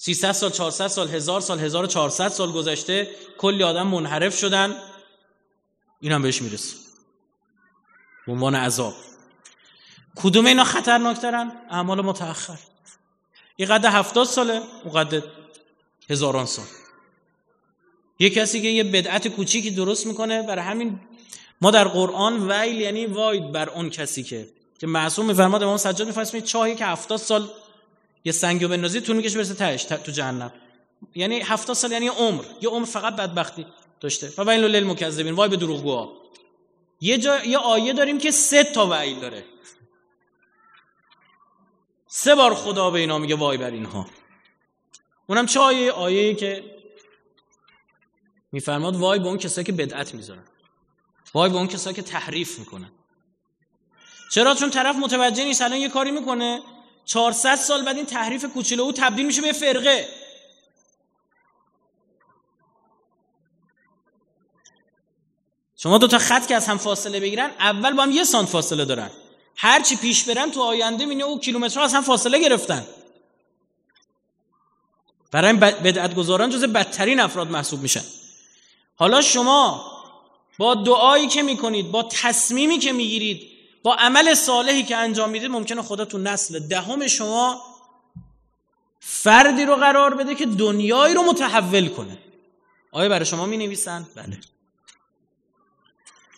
300 سال 400 سال 1000 سال 1400 سال گذشته کلی آدم منحرف شدن. این هم بهش می‌رسه. به عنوان عذاب. کدوم اینا خطرناکترن اعمال متأخر. یه قد هفتاد ساله اون قد هزاران سال. یه کسی که یه بدعت کوچیکی درست می‌کنه برای همین ما در قرآن ویل یعنی واید بر اون کسی که که معصوم میفرماد امام سجاد میفرماد چاهی که هفتاد سال یه سنگو بندازی طول می‌کشه برسه تهش تو جهنم. یعنی 70 سال یعنی عمر. یه عمر فقط بدبختی داشته. و ویل للمکذبین. وای به دروغگوها. یه جا یه آیه داریم که سه تا ویل داره. سه بار خدا به اینا میگه وای بر اینها. اونم چه آیه؟ آیه که میفرماد وای به اون کسایی که بدعت می‌ذارن. وای به اون کسایی که تحریف می‌کنن. چرا؟ چون طرف متوجه نیست الان یه کاری می‌کنه. 400 سال بعد این تحریف کوچولو او تبدیل میشه به فرقه. شما دو تا خط که از هم فاصله بگیرن اول با هم یه سانت فاصله دارن. هر چی پیش برن تو آینده مینه او کیلومترها از هم فاصله گرفتن. برای بدعت گذاران جز بدترین افراد محسوب میشن. حالا شما با دعایی که می‌کنید با تصمیمی که می‌گیرید با عمل صالحی که انجام می‌دید ممکنه خدا تو نسل دهم شما فردی رو قرار بده که دنیایی رو متحول کنه. آیا برای شما می نویسن؟ بله.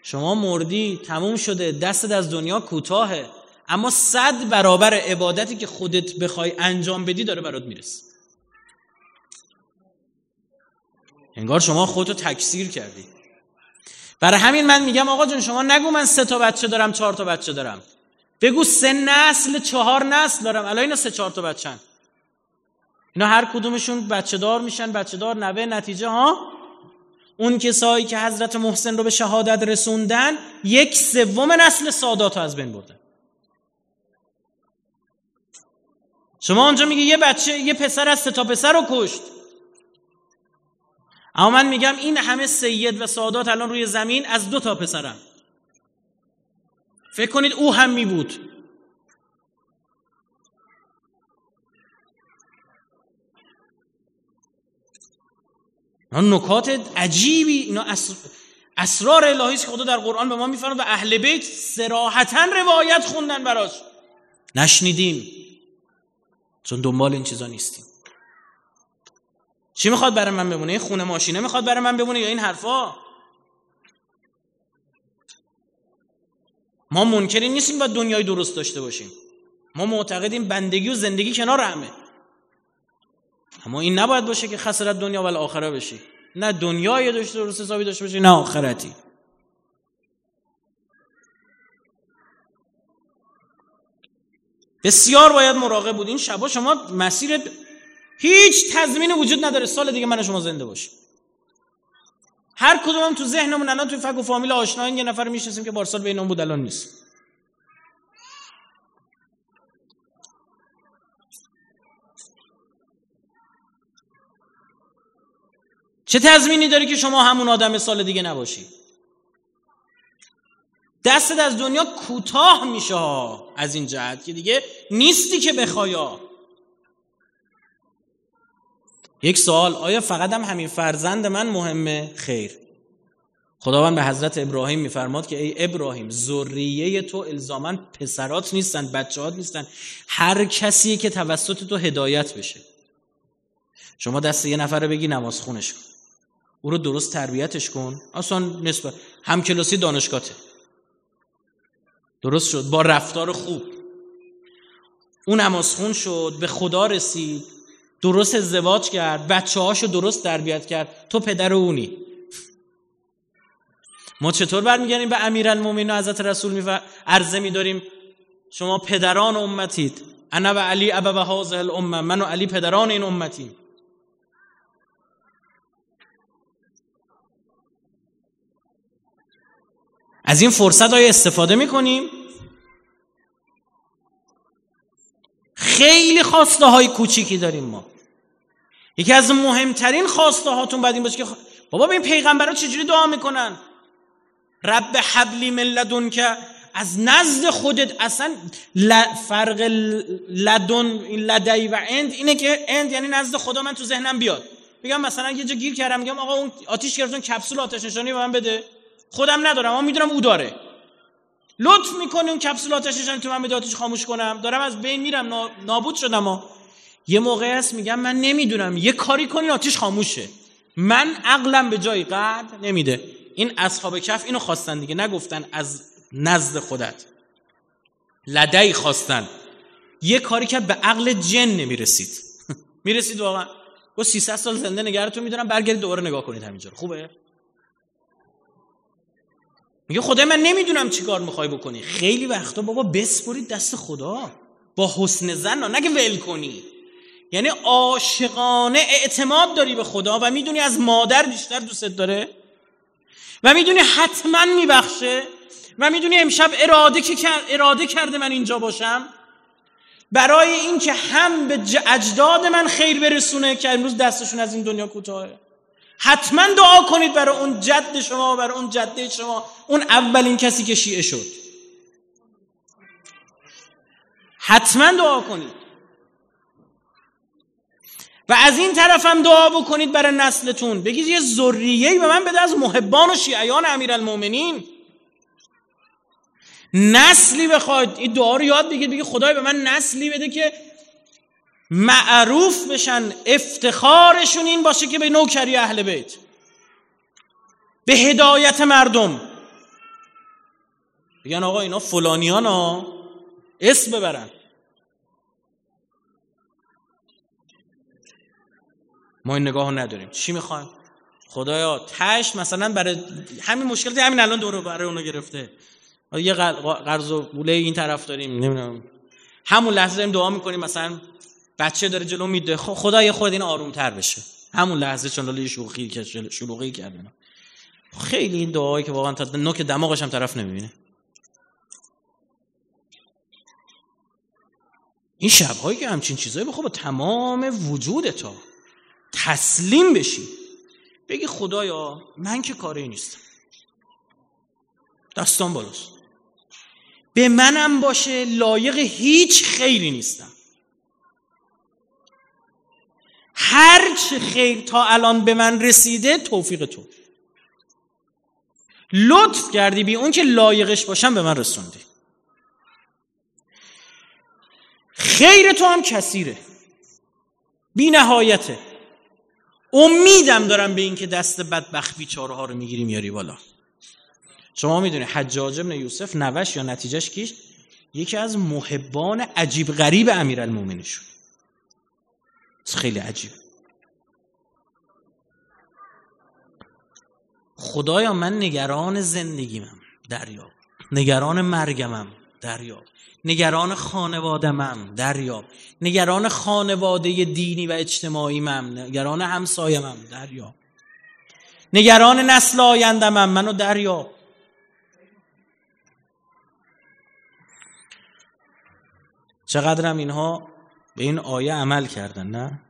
شما مردی تموم شده دستت از دنیا کوتاهه اما صد برابر عبادتی که خودت بخوای انجام بدی داره برات می‌رسه. انگار شما خودتو تکثیر کردی. برای همین من میگم آقا جون شما نگو من سه تا بچه دارم چهار تا بچه دارم. بگو سه نسل چهار نسل دارم. الان اینا سه چهار تا بچن. اینا هر کدومشون بچه دار میشن بچه دار نوه نتیجه ها؟ اون کسایی که حضرت محسن رو به شهادت رسوندن یک سوم نسل سادات رو از بین بردن. شما اونجا میگه یه بچه یه پسر از سه تا پسر رو کشت. اما من میگم این همه سید و سادات الان روی زمین از دو تا پسرم فکر کنید او هم می بود. نکات عجیبی اینا اسرار الهی که خدا در قرآن به ما میفرماد و اهل بیت سراحتا روایت خوندن براش. نشنیدیم. چون دنبال این چیزا نیستیم. چی می‌خواد برای من بمونه؟ این خونه ماشینه می‌خواد برای من بمونه یا این حرفا؟ ما منکری نیستیم با دنیای درست داشته باشیم. ما معتقدیم بندگی و زندگی کنار همه. اما این نباید باشه که خسرت دنیا و آخره بشی. نه دنیای داشته درست حسابی داشته باشی نه آخرتی. بسیار باید مراقب بود این شبا شما مسیر هیچ تضمینی وجود نداره. سال دیگه من شما زنده باشیم. هر کدومم تو ذهنمون الان تو فک و فامیل آشناین یه نفر می‌شناسیم که بارسال بین اون بود الان نیست. چه تضمینی داری که شما همون آدم سال دیگه نباشی؟ دستت از دنیا کوتاه میشه از این جهت که دیگه نیستی که بخوایا یک سوال آیا فقط هم همین فرزند من مهمه؟ خیر. خداوند به حضرت ابراهیم میفرماد که ای ابراهیم ذریه تو الزاما پسرات نیستن بچهات نیستن. هر کسی که توسط تو هدایت بشه. شما دست یه نفر بگی نماز خونش کن. او رو درست تربیتش کن. اصلا نسبت همکلاسی دانشگاهته. درست شد. با رفتار خوب. اون نمازخون شد به خدا رسید. درست ازدواج کرد بچه هاشو درست تربیت کرد. تو پدر اونی. ما چطور برمیگردیم به امیرالمومنین و حضرت رسول می عرضه میداریم؟ شما پدران امتید. انا و علی ابا و هذه الامه. من و علی پدران این امتیم. از این فرصت های استفاده می‌کنیم. خیلی خواسته های کوچیکی داریم ما. یکی از مهمترین خواسته هاتون بعد این باشه که بابا این پیغمبرا چجوری دعا می‌کنن؟ رب حبلی من که از نزد خودت اصلا فرق لدن لدی و اند اینه که اند یعنی نزد خدا من تو ذهنم بیاد. میگم مثلا یه جا گیر کردم میگم آقا اون آتیش گرفتون کپسول آتش نشانی به من بده. خودم ندارم اما می‌دونم او داره. لطف می‌کنی اون کپسول آتش نشانی تو من بده آتیش خاموش کنم؟ دارم از بین میرم. نابود شدم ها. یه موقع هست میگم من نمی‌دونم. یه کاری کنی آتیش خاموشه. من عقلم به جای قد نمیده. این اصحاب کف اینو خواستن دیگه. نگفتن از نزد خودت. لدی خواستن. یه کاری که به عقل جن نمی‌رسید. می‌رسید واقعا. گفت 300 سال زنده نگرتون می‌دونم برگردید دوباره نگاه کنید همینجا خوبه؟ میگه خدای من نمی‌دونم چی کار می‌خوای بکنی. خیلی وقتا بابا بسپرید دست خدا. با حسن زن نگه ول کنی. یعنی عاشقانه اعتماد داری به خدا و می‌دونی از مادر بیشتر دوست داره. و می‌دونی حتما میبخشه. و می‌دونی امشب اراده, که اراده کرده من اینجا باشم. برای اینکه هم به اجداد من خیر برسونه که امروز دستشون از این دنیا کوتاهه. حتما دعا کنید برای اون جد شما برای اون جده شما. اون اولین کسی که شیعه شد. حتما دعا کنید. و از این طرف هم دعا بکنید برای نسلتون. بگید یه ذریه‌ای به من بده از محبان و شیعیان امیرالمومنین. نسلی بخواید. این دعا رو یاد بگید. بگید خدای به من نسلی بده که معروف بشن افتخارشون این باشه که به نوکری اهل بیت. به هدایت مردم. بگن آقا اینا فلانیان ها. اسم ببرن. ما این نگاه نداریم. چی می‌خوایم؟ خدایا تش مثلا برای همین مشکل همین الان دور برای اونو گرفته. یه قرض و بوله این طرف داریم نمی‌دونم. همون لحظه داریم دعا می‌کنیم مثلا بچه داره جلو میده. خدا یه خود این آروم تر بشه. همون لحظه چون لاله شوخی که شلوغی کردن خیلی این دعایی که واقعا تا نوک دماغش هم طرف نمی‌بینه. این شبهایی که همچین چیزایی بخوا با تمام وجود تا تسلیم بشی. بگی خدایا من که کاری نیستم. دستان بالاست. به منم باشه لایق هیچ خیری نیستم. هر چه خیر تا الان به من رسیده توفیق تو. لطف کردی بی اون که لایقش باشم به من رسوندی خیر تو هم کثیره. بی نهایته. امیدم دارم به اینکه دست بدبخت بیچاره ها رو می‌گیری میاری بالا. شما می‌دونی حجاج ابن یوسف نوش یا نتیجهش کیش یکی از محبان عجیب غریب امیرالمومنین شد خیلی عجیب. خدایا من نگران زندگیمم دریاب نگران مرگمم دریاب نگران خانوادمم دریاب نگران خانواده دینی و اجتماعیمم نگران همسایمم دریاب نگران نسل آیندمم منو دریاب چقدرم اینها به این آیه عمل کردن نه؟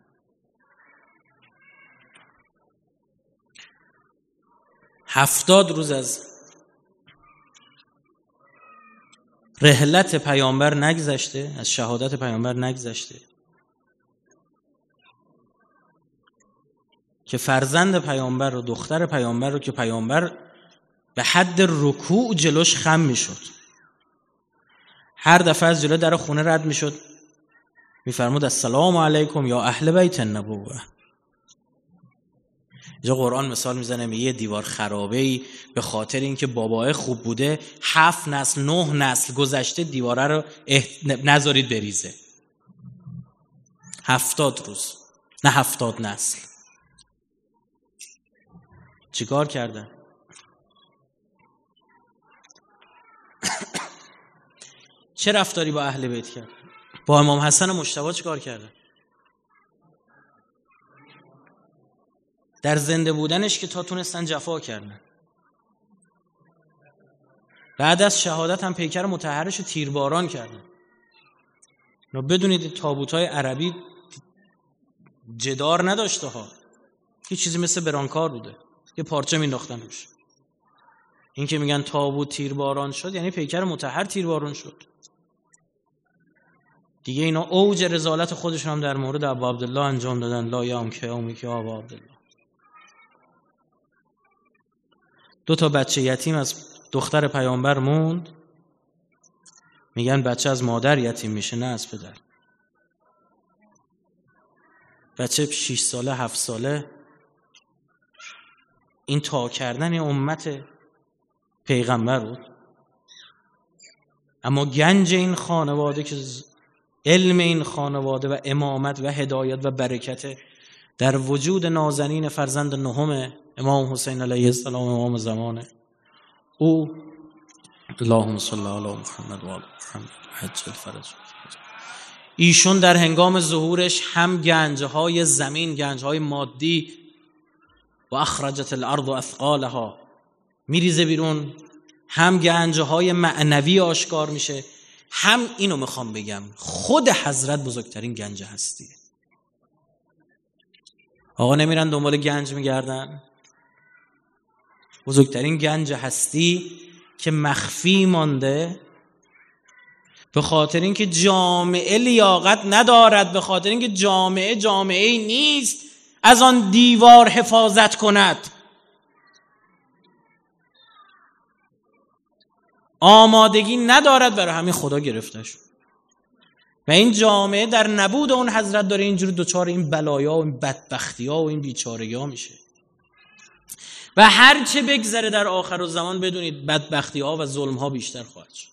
هفتاد روز از رحلت پیامبر نگذشته از شهادت پیامبر نگذشته. که فرزند پیامبر و دختر پیامبر رو که پیامبر به حد رکوع جلوش خم می‌شد. هر دفعه از جلو در خونه رد می‌شد. میفرمود السلام علیکم یا اهل بیت النبوه اینجا قرآن مثال می‌زنه یه دیوار خرابه ای به خاطر اینکه بابای خوب بوده هفت نسل نه نسل گذشته دیواره رو نذارید بریزه. هفتاد روز نه هفتاد نسل. چیکار کردن؟ چه رفتاری با اهل بیت کرد؟ امام حسن مشتبه چیکار کردن؟ در زنده بودنش که تا تونستن جفا کردن. بعد از شهادت هم پیکر متحرش رو تیرباران کردن. نو بدونید تابوت های عربی جدار نداشته ها. یه چیزی مثل برانکار بوده. یه پارچه مینداختن روش این که میگن تابوت تیرباران شد یعنی پیکر متحر تیرباران شد. دیگه اینا اوج رزالت خودشون هم در مورد ابو عبدالله انجام دادن. لا یام که اومی که ابو عبدالله. دو تا بچه یتیم از دختر پیامبر موند. میگن بچه از مادر یتیم میشه نه از پدر. بچه 6 ساله هفت ساله. این تا کردن امت پیغمبر بود. اما گنج این خانواده که علم این خانواده و امامت و هدایت و برکت در وجود نازنین فرزند نهم امام حسین علیه السلام امام زمانه او. اللهم صل علی محمد و آل محمد. حج الفرج. ایشون در هنگام ظهورش هم گنجهای های زمین گنج های مادی و اخرجت الارض و اثقالها میریزه بیرون. هم گنجهای های معنوی آشکار میشه. هم اینو می‌خوام بگم خود حضرت بزرگترین گنج هستیه آقا نمیرن دنبال گنج میگردن؟ بزرگترین گنج هستی که مخفی مانده به خاطر اینکه جامعه لیاقت ندارد به خاطر اینکه جامعه جامعه نیست از آن دیوار حفاظت کند. آمادگی ندارد برای همین خدا گرفته شد و این جامعه در نبود اون حضرت داره اینجور دوچار این بلایا و این بدبختی ها و این بیچارگی ها میشه. و هر چه بگذره در آخر و زمان بدونید بدبختی ها و ظلم ها بیشتر خواهد شد.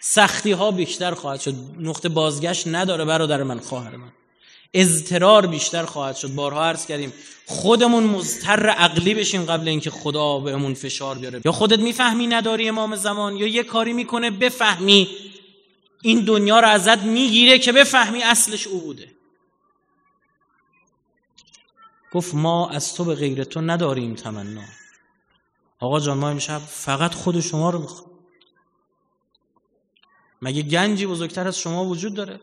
سختی ها بیشتر خواهد شد. نقطه بازگشت نداره برادر من خواهر من. اضطرار بیشتر خواهد شد. بارها عرض کردیم خودمون مضطر عقلی بشیم قبل اینکه خدا بهمون فشار بیاره. یا خودت می‌فهمی نداری امام زمان یا یه کاری می‌کنه بفهمی. این دنیا رو ازت می‌گیره که بفهمی اصلش او بوده. گفت ما از تو به غیر تو نداریم تمنا. آقا جان ما امشب فقط خود شما رو می‌خوام. مگه گنجی بزرگتر از شما وجود داره؟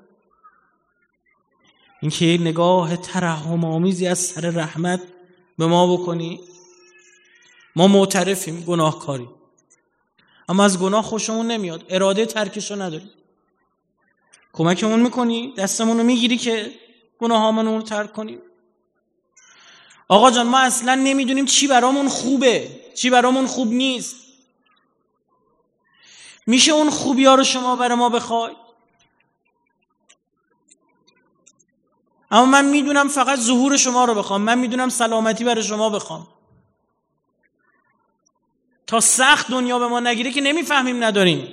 اینکه یه نگاه ترحم آمیزی از سر رحمت به ما بکنی. ما معترفیم گناهکاری. اما از گناه خوشمون نمیاد. اراده ترکشو نداریم کمکمون می‌کنی دستمون رو می‌گیری که گناهامون رو ترک کنیم آقا جان ما اصلا نمی‌دونیم چی برامون خوبه چی برامون خوب نیست. میشه اون خوبی ها رو شما برای ما بخوای؟ اما من می‌دونم فقط ظهور شما رو بخوام من می‌دونم سلامتی برای شما بخوام. تا سخت دنیا به ما نگیره که نمی‌فهمیم نداریم.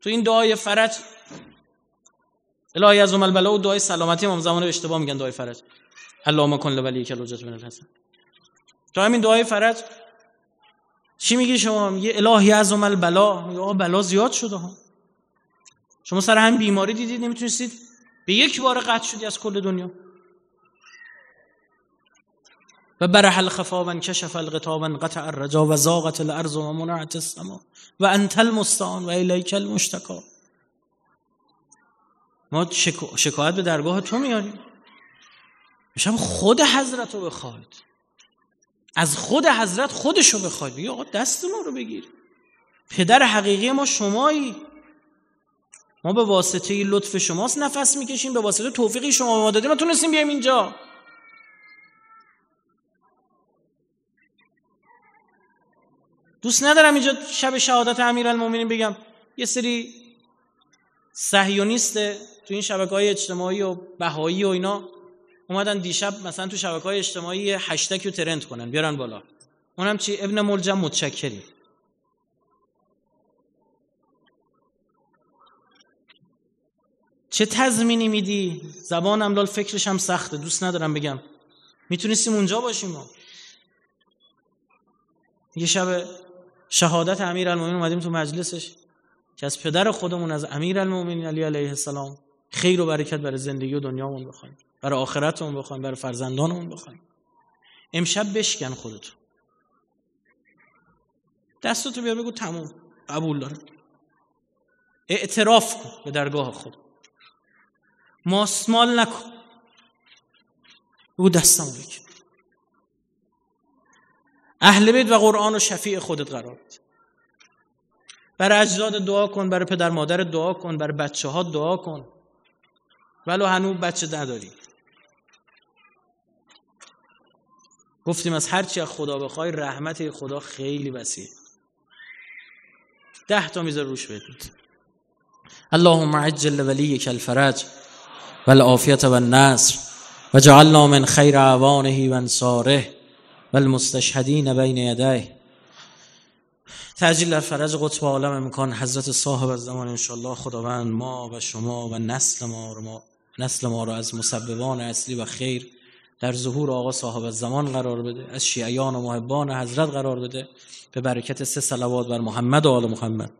تو این دعای فرج الهی از البلا و دعای سلامتی امام زمان اشتباه میگن دعای فرج. اللهم کن لولی کل حجت من الحسن. تو همین دعای فرج چی میگی شما؟ یه الهی از البلا یا بلا زیاد شده ها. شما سر هم بیماری دیدید نمی‌تونستید؟ به یک بار قطع شدی از کل دنیا. و برح الخفا و انکشف الغطا و انقطع الرجا و زاغت الارض و منعت السما و انت المستعان و الیک المشتکا. ما شکایت به درگاه تو میاریم. میشم خود حضرت رو بخواید از خود حضرت خودشو بخوای بگی آقا دست ما رو بگیر. پدر حقیقی ما شمایی. ما به واسطه لطف شماست نفس می‌کشیم به واسطه توفیقی شما ما دادیم. ما تونستیم بیایم اینجا. دوست ندارم اینجا شب شهادت امیرالمومنین بگم. یه سری صهیونیست تو این شبکه های اجتماعی و بهایی و اینا. اومدن دیشب مثلا تو شبکه های اجتماعی هشتگ رو ترند کنن. بیارن بالا. اونم چی؟ ابن ملجم متشکری چه تضمینی میدی؟ زبان املال فکرش هم سخته. دوست ندارم بگم. می‌تونستیم اونجا باشیم ما. یه شب شهادت امیر اومدیم تو مجلسش. که از پدر خودمون از امیر علی علیه السلام خیر و برکت برای زندگی و دنیامون بخوایم. برای آخرتمون بخوایم برای فرزندانمون بخوایم. امشب بشکن خودتو. دستتو بیار بگو تموم. قبول دارم. اعتراف کن به درگاه خود. ماسمال نکن. بگو دستم بکن. اهل بیت و قرآن و شفیع خودت قرار بده. برای اجداد دعا کن برای پدر مادر دعا کن برای بچه ها دعا کن. ولو هنوز بچه نداری. گفتیم از هرچی از خدا بخوای رحمت خدا خیلی وسیع. ده تا میذار روش بدید اللهم عجل ولیک الفرج والعافیت والنصر وجعلنا من خیر اعوانه و انصاره والمستشهدین بین یدیه. تعجیل در فرج قطب عالم امکان حضرت صاحب از زمان انشالله خداوند ما و شما و نسل ما رو ما نسل ما رو از مسببان اصلی و خیر در ظهور آقا صاحب از زمان قرار بده از شیعیان و محبان حضرت قرار بده. به برکت سه صلوات بر محمد و آل محمد.